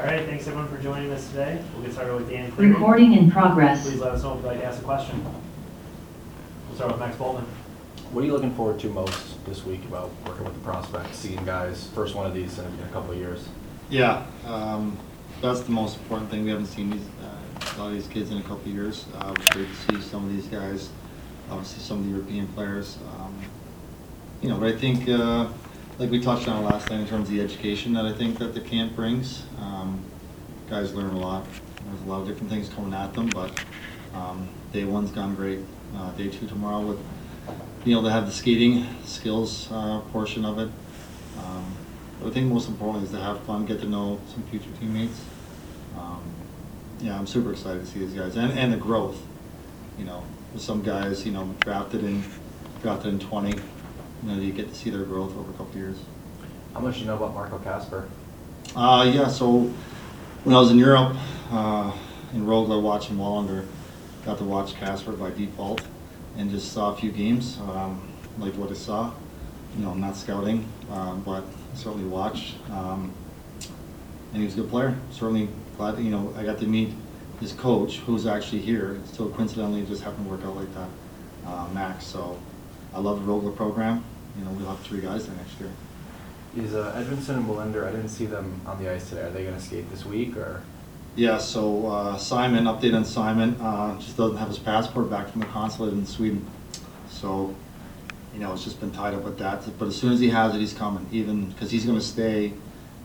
All right, thanks everyone for joining us today. We'll get started with Dan Cleary. Recording in progress. Please let us know if you'd like to ask a question. We'll start with Max Bultman. What are you looking forward to most this week about working with the prospects, seeing guys, first one of these in a, couple of years? Yeah, um, that's the most important thing. We haven't seen these, uh, a lot of these kids in a couple of years. Uh, it was great to see some of these guys, obviously some of the European players. Um, You know, but I think, uh, like we touched on last time in terms of the education that I think that the camp brings. Um, Guys learn a lot. There's a lot of different things coming at them, but, um, day one's gone great. Uh, day two tomorrow with being able to have the skating skills, uh, portion of it. Um, But I think most importantly is to have fun, get to know some future teammates. Um, Yeah, I'm super excited to see these guys and, and the growth. You know, with some guys, you know, drafted in, drafted in twenty, you know, you get to see their growth over a couple of years. How much do you know about Marco Kasper? Uh, yeah, so when I was in Europe, uh, in Rögle watching Wallinder, got to watch Kasper by default and just saw a few games, um, liked what I saw. You know, I'm not scouting, um, but certainly watched. Um, and he was a good player. Certainly glad you know, I got to meet his coach, who's actually here. So coincidentally, it just happened to work out like that, uh, Max. So I love the Rögle program. You know, we'll have three guys there next year. Is uh, Edvinsson and Wallinder, I didn't see them on the ice today. Are they going to skate this week or? Yeah, so uh, Simon, update on Simon, uh, just doesn't have his passport back from the consulate in Sweden. So, you know, it's just been tied up with that. But as soon as he has it, he's coming, even, because he's gonna stay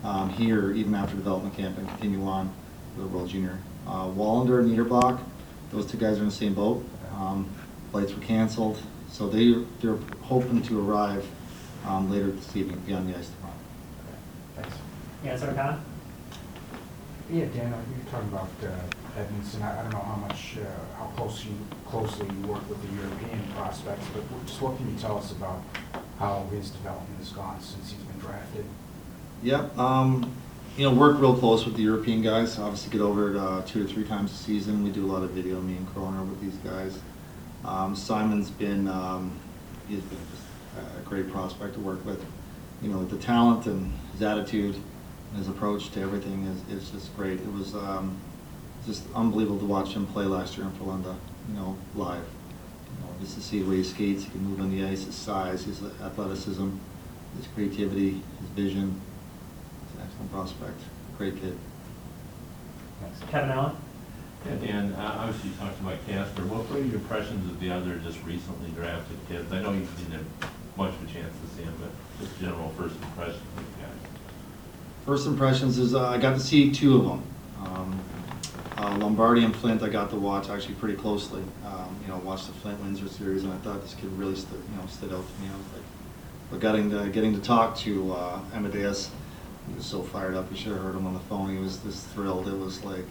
um, here even after development camp and continue on with the World Junior. Uh, Wallinder and Niederbach, those two guys are in the same boat. Um, Flights were canceled, so they, they're hoping to arrive um, later this evening, be on the ice tomorrow. Thanks. Answer, Con? Yeah, Dan, uh, you're talking about uh, Edvinsson, I I don't know how much, uh, how close you, closely you work with the European prospects, but what- just what can you tell us about how his development has gone since he's been drafted? Yeah, um, you know, work real close with the European guys. Obviously, get over it uh, two or three times a season. We do a lot of video, me and Croner, with these guys. Um, Simon's been, um, he's been just a great prospect to work with. You know, the talent and his attitude, and his approach to everything is, is just great. It was um, just unbelievable to watch him play last year in Finlandia, you know, live. You know, just to see the way he skates, he can move on the ice, his size, his athleticism, his creativity, his vision. He's an excellent prospect, great kid. Thanks. Kevin Allen? Yeah, Dan, obviously you talked about Kasper. What were your impressions of the other just recently drafted kids? I know you didn't have much of a chance to see them, but just general first impressions of the guys. First impressions is, uh, I got to see two of them. Um, uh, Lombardi and Flint, I got to watch actually pretty closely. Um, You know, watched the Flint Windsor series, and I thought this kid really stood, you know, stood out to me. I was like, but getting to, getting to talk to uh, Amadeus, he was so fired up. You should have heard him on the phone. He was just thrilled. It was like,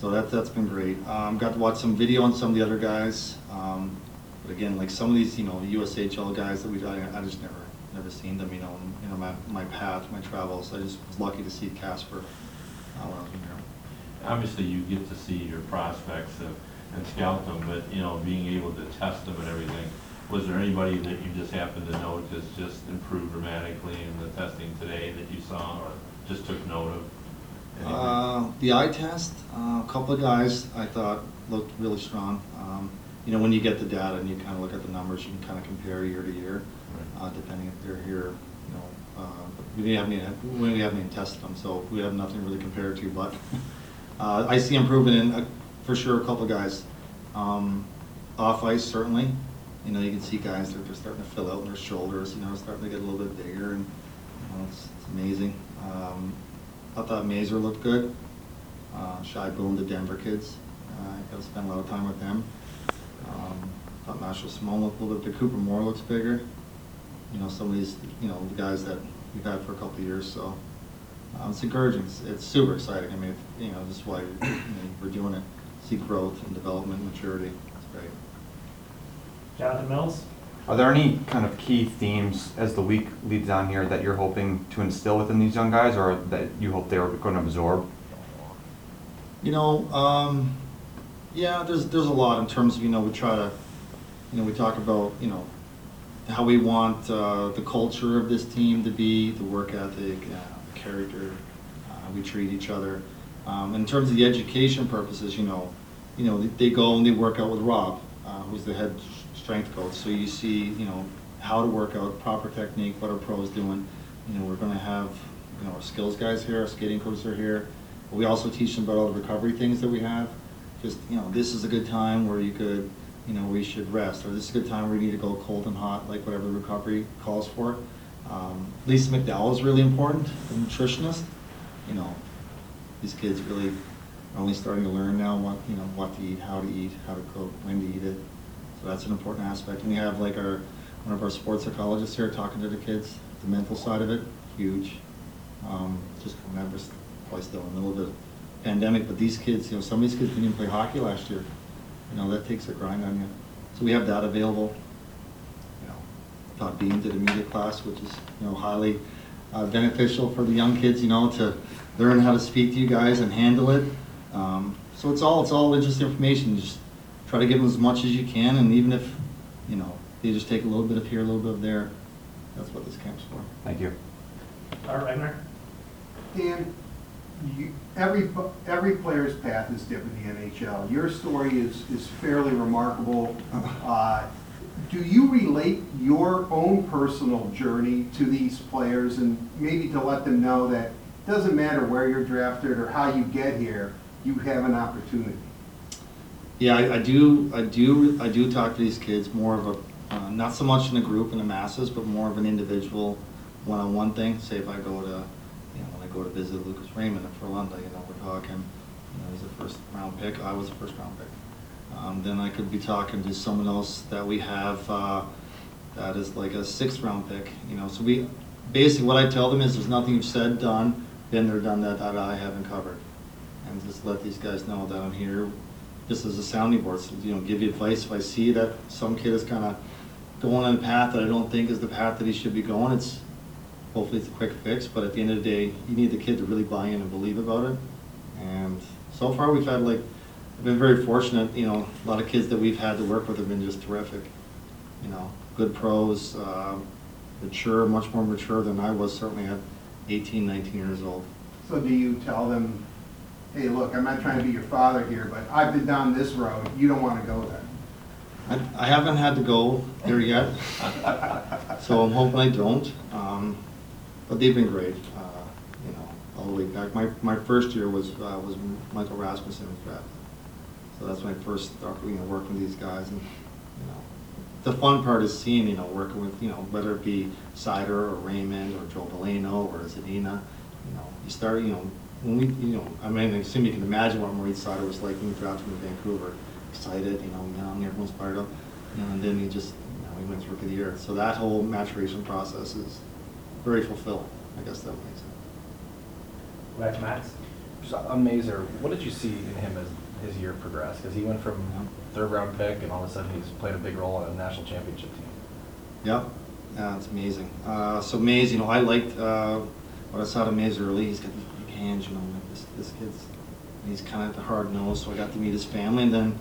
so that, that's been great. Um, got to watch some video on some of the other guys. Um, but again, like some of these, you know, USHL guys that we, I, I just never, never seen them, you know, in, my, my path, my travels. I just was lucky to see Kasper uh, when I was in Europe. Obviously, you get to see your prospects and and scout them, but, you know, being able to test them and everything, was there anybody that you just happened to has just improved dramatically in the testing today that you saw or just took note of? Uh, the eye test, uh, a couple of guys I thought looked really strong. Um, you know, when you get the data and you kind of look at the numbers, you can kind of compare year to year, Right. uh, depending if they're here, you know. Uh, but we haven't even, we haven't even tested them, so we have nothing really compared to, but uh, I see improvement in, uh, for sure, a couple of guys. Um, off ice, certainly. You know, you can see guys they're starting to fill out in their shoulders, you know, starting to get a little bit bigger, and you know, it's, it's amazing. Um, I thought Mazur looked good. Uh, Shai Buium, the Denver kids. Uh, I to spend a lot of time with them. Um, thought Marshall Simone looked a little bit. Cooper Moore looks bigger. You know, some of these, you know, the guys that we've had for a couple of years. So uh, it's encouraging. It's, it's super exciting. I mean, you know, this is why you know, we're doing it. See growth and development, maturity. It's great. Jonathan Mills? Are there any kind of key themes as the week leads on here that you're hoping to instill within these young guys or that you hope they're going to absorb? You know, um, yeah, there's, there's a lot in terms of, you know, we try to, you know, we talk about, you know, how we want, uh, the culture of this team to be, the work ethic, uh, the character, uh, we treat each other. Um, in terms of the education purposes, you know, you know, they go and they work out with Rob, uh, who's the head strength coach. So you see, you know, how to work out, proper technique, what our pros doing. You know, we're gonna have, you know, our skills guys here, our skating coaches are here. We also teach them about all the recovery things that we have. Just, you know, this is a good time where you could, you know, we should rest, or this is a good time where you need to go cold and hot, like whatever the recovery calls for. Um, Lisa McDowell is really important, the nutritionist. You know, these kids really are only starting to learn now what, you know, what to eat, how to eat, how to cook, when to eat it. So that's an important aspect. And we have like our, one of our sports psychologists here talking to the kids, the mental side of it, huge. Um, just remember, probably still in the middle of the pandemic, but these kids, you know, some of these kids didn't even play hockey last year. You know, that takes a grind on you. So we have that available. You know, Todd Bean did a media class, which is, you know, highly uh, beneficial for the young kids, you know, to learn how to speak to you guys and handle it. Um, So it's all, it's all just information, just try to give them as much as you can, and even if, you know, they just take a little bit of here, a little bit of there, that's what this camp's for. Thank you. All right, Wagner? Dan, you, every, every player's path is different in the NHL. Your story is, is fairly remarkable. Uh, Do you relate your own personal journey to these players and maybe to let them know that it doesn't matter where you're drafted or how you get here, you have an opportunity? Yeah, I, I do, I do, I do talk to these kids more of a, uh, not so much in a group in the masses, but more of an individual, one-on-one thing. Say if I go to, you know, when I go to visit Lucas Raymond at Frölunda, you know, we're talking, you know, he's a first round pick, I was a first round pick. Um, then I could be talking to someone else that we have, uh, that is like a sixth round pick, you know, so we, basically what I tell them is there's nothing you've said, done, been there, done that, that I haven't covered. And just let these guys know that I'm here just as a sounding board, so, you know, give you advice. If I see that some kid is kind of going on a path that I don't think is the path that he should be going, it's, hopefully it's a quick fix, but at the end of the day, you need the kid to really buy in and believe about it. And so far, we've had like, I've been very fortunate, you know, a lot of kids that we've had to work with have been just terrific. You know, good pros, um, mature, much more mature than I was certainly at 18, 19 years old. So do you tell them, hey, look, I'm not trying to be your father here, but I've been down this road, you don't want to go there? I, I haven't had to go there yet, so I'm hoping I don't. Um, but they've been great, uh, you know, all the way back. My, my first year was, uh, was Michael Rasmussen was drafted. So that's I first started, you know, working with these guys and, you know, the fun part is seeing, you know, working with, you know, whether it be Seider or Raymond or Joe Veleno or Zadina, you know, you start, you know, when we, you know, I mean, I assume you can imagine what Moritz Seider was like when he drafted him in Vancouver. Excited, you know, young, everyone's fired up, you and then he just, you know, he went rookie of the year. So that whole maturation process is very fulfilling, I guess that makes sense. Back to Max? Just on Mazur, what did you see in him as his year progressed? Because he went from third round pick and all of a sudden he's played a big role on a national championship team. Yep, yeah, it's amazing. Uh, so Mays, you know, I liked uh, what I saw to Mays early. He's got these big you know, like this, this kid's, he's kind of the hard nose, so I got to meet his family. And then,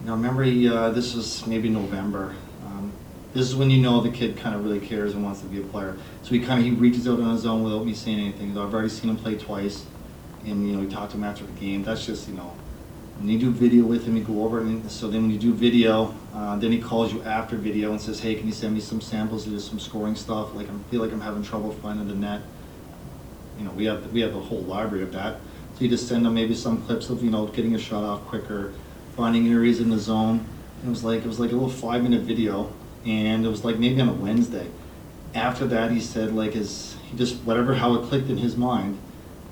you know, remember he, uh, this was maybe November. Um, this is when you know the kid kind of really cares and wants to be a player. So he kind of, he reaches out on his own without me saying anything. Though I've already seen him play twice. And, you know, we talked to him after the game. That's just, you know, when you do video with him, you go over and so then when you do video, uh, then he calls you after video and says, hey, can you send me some samples of some scoring stuff? Like, I feel like I'm having trouble finding the net. You know, we have, we have a whole library of that. So you just send them maybe some clips of, you know, getting a shot off quicker, finding areas in the zone. It was like, it was like a little five-minute video, and it was like maybe on a Wednesday. After that, he said, like, his, he just, whatever, how it clicked in his mind,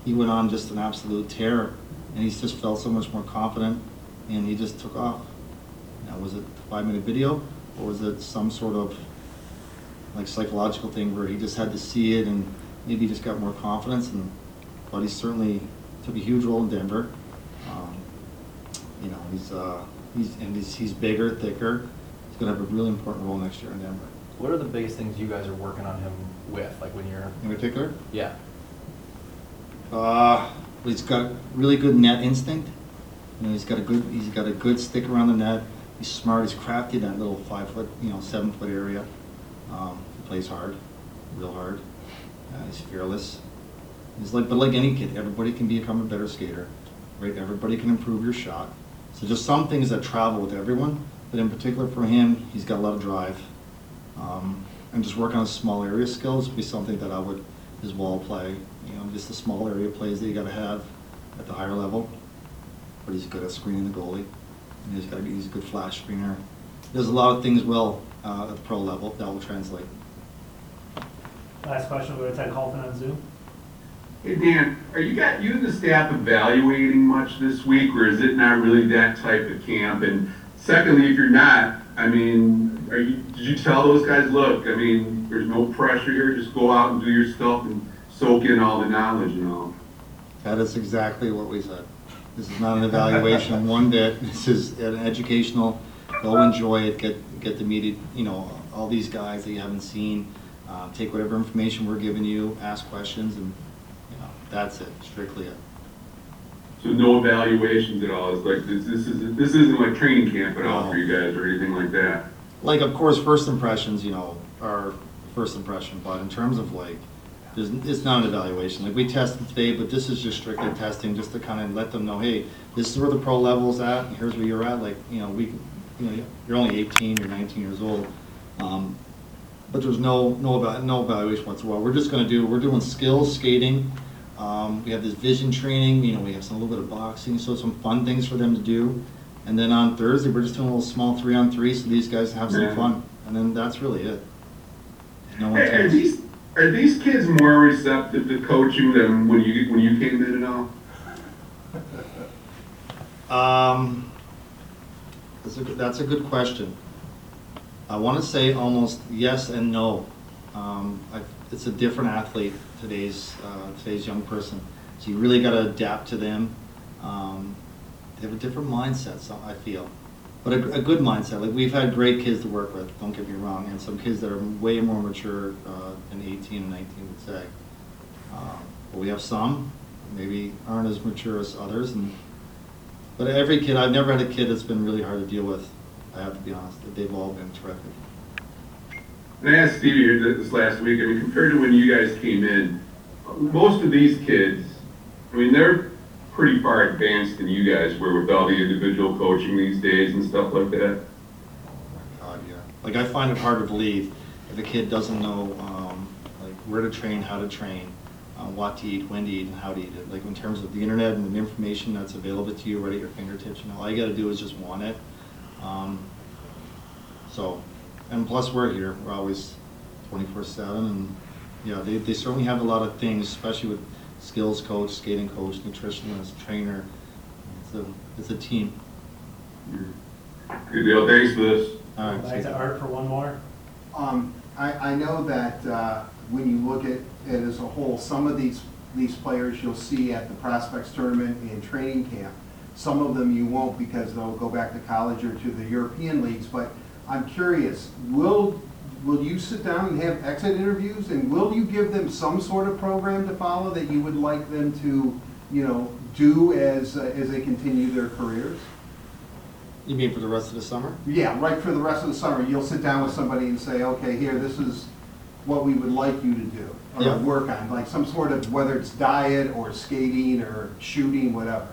he went on just an absolute tear, and he just felt so much more confident, and he just took off. Now, was it a five-minute video, or was it some sort of like psychological thing where he just had to see it and maybe he just got more confidence, and but he certainly took a huge role in Denver. Um, you know, he's uh, he's and he's, he's bigger, thicker. He's gonna have a really important role next year in Denver. What are the biggest things you guys are working on him with? Like when you're, In particular, yeah. Uh, he's got really good net instinct. You know, he's got a good, he's got a good stick around the net. He's smart, he's crafty in that little five foot, you know, seven foot area. Um, he plays hard, real hard. Uh, he's fearless. It's like, but like any kid, everybody can become a better skater, right? Everybody can improve your shot. So just some things that travel with everyone, but in particular for him, he's got a lot of drive. Um, and just work on small area skills would be something that I would, his wall play, you know, just the small area plays that you gotta have at the higher level. But he's good at screening the goalie, and he's gotta he's a good flash screener. There's a lot of things well uh, at the pro level that will translate. Last question, we'll go to Ted Kulfan on Zoom. Hey Dan, are you got, you and the staff evaluating much this week, or is it not really that type of camp? And secondly, if you're not, I mean, are you, did you tell those guys, look, I mean, there's no pressure here, just go out and do your stuff and soak in all the knowledge and all? That is exactly what we said. This is not an evaluation one bit. This is an educational, go enjoy it, get, get to meet, it, you know, all these guys that you haven't seen. Uh, take whatever information we're giving you, ask questions, and, you know, that's it, strictly it. So no evaluations at all, it's like, this, this is, this isn't like training camp at all for you guys or anything like that? Like, of course, first impressions, you know, are first impression, but in terms of like, there's, it's not an evaluation. Like, we tested today, but this is just strictly testing, just to kind of let them know, hey, this is where the pro level's at, and here's where you're at, like, you know, we, you know, you're only eighteen, you're nineteen years old. Um, But there's no, no, eva- no evaluation whatsoever. We're just gonna do, we're doing skills, skating. Um, we have this vision training, you know, we have some, a little bit of boxing, so some fun things for them to do. And then on Thursday, we're just doing a little small three-on-three, so these guys have some Yeah. fun. And then that's really it. No one Hey, Are takes. these, are these kids more receptive to coaching than when you, when you came in and all? Um, that's a, good- that's a good question. I want to say almost yes and no. Um, I, it's a different athlete, today's, uh, today's young person. So you really got to adapt to them. Um, they have a different mindset, so I feel. But a, a good mindset. Like we've had great kids to work with, don't get me wrong, and some kids that are way more mature uh, than 18 and 19 would say. Um, but we have some, maybe aren't as mature as others, and but every kid, I've never had a kid that's been really hard to deal with. I have to be honest. That they've all been terrific. And I asked Stevie here this last week, I mean, compared to when you guys came in, most of these kids, I mean, they're pretty far advanced than you guys were with all the individual coaching these days and stuff like that. God, yeah. Like I find it hard to believe if a kid doesn't know um, like where to train, how to train, uh, what to eat, when to eat, and how to eat it. Like in terms of the internet and the information that's available to you right at your fingertips. You know, all you got to do is just want it. Um, so, and plus we're here. We're always 24/7, and yeah, they, they certainly have a lot of things, especially with skills coach, skating coach, nutritionist, trainer. It's a it's a team. Good deal, thanks for this. All right. Back to Art for one more. Um, I, I know that, uh, when you look at it as a whole, some of these, these players you'll see at the prospects tournament and training camp. Some of them you won't because they'll go back to college or to the European leagues, but I'm curious, will, will you sit down and have exit interviews? And will you give them some sort of program to follow that you would like them to, you know, do as, uh, as they continue their careers? You mean for the rest of the summer? Yeah, right for the rest of the summer, you'll sit down with somebody and say, okay, here, this is what we would like you to do, Yeah. or work on, like some sort of, whether it's diet, or skating, or shooting, whatever.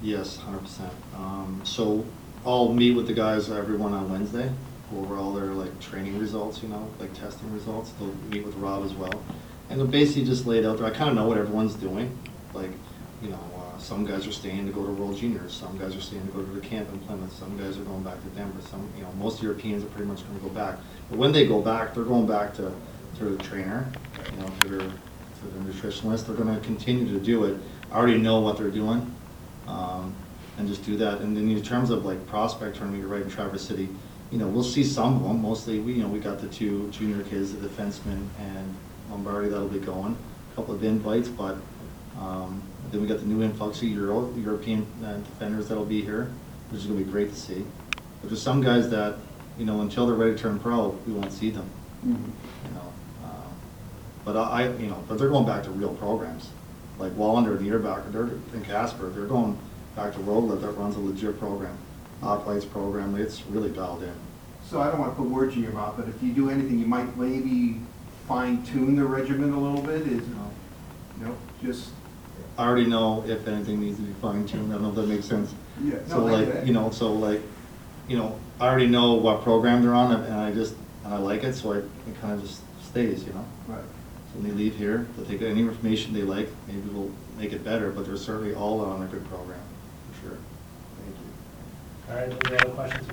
Yes, hundred percent. Um, so I'll meet with the guys, everyone on Wednesday, over all their like training results, you know, like testing results. They'll meet with Rob as well. And they'll basically just lay it out there. I kind of know what everyone's doing. Like, you know, uh, some guys are staying to go to World Juniors, some guys are staying to go to the camp in Plymouth, some guys are going back to Denver, some, you know, most Europeans are pretty much gonna go back. But when they go back, they're going back to, to the trainer, you know, to their, to the nutritionist. They're gonna continue to do it. I already know what they're doing um, and just do that. And then in terms of like prospect tournament, you're right in Traverse City, you know, we'll see some of them, mostly, we, you know, we got the two junior kids, the defenseman and Lombardi that'll be going, a couple of invites, but, um, then we got the new influx of Euro, European uh, defenders that'll be here, which is gonna be great to see. But there's some guys that, you know, until they're ready to turn pro, we won't see them, you know. um, But I, I- you know, but they're going back to real programs, like Wallinder and Niederbacher, they're, and Kasper, they're going back to Rögle that runs a legit program. Off-Lights program, it's really dialed in. So I don't want to put words in your mouth, but if you do anything, you might maybe fine tune the regimen a little bit, is, you know. just, I already know if anything needs to be fine tuned, I don't know if that makes sense. yeah. So no, I get like, it. you know, so like, you know, I already know what program they're on, and I just, and I like it, so I, it kind of just stays, you know? Right. When they leave here, they'll take any information they like, maybe we'll make it better, but they're certainly all on a good program, for sure. Thank you. All right, any other questions?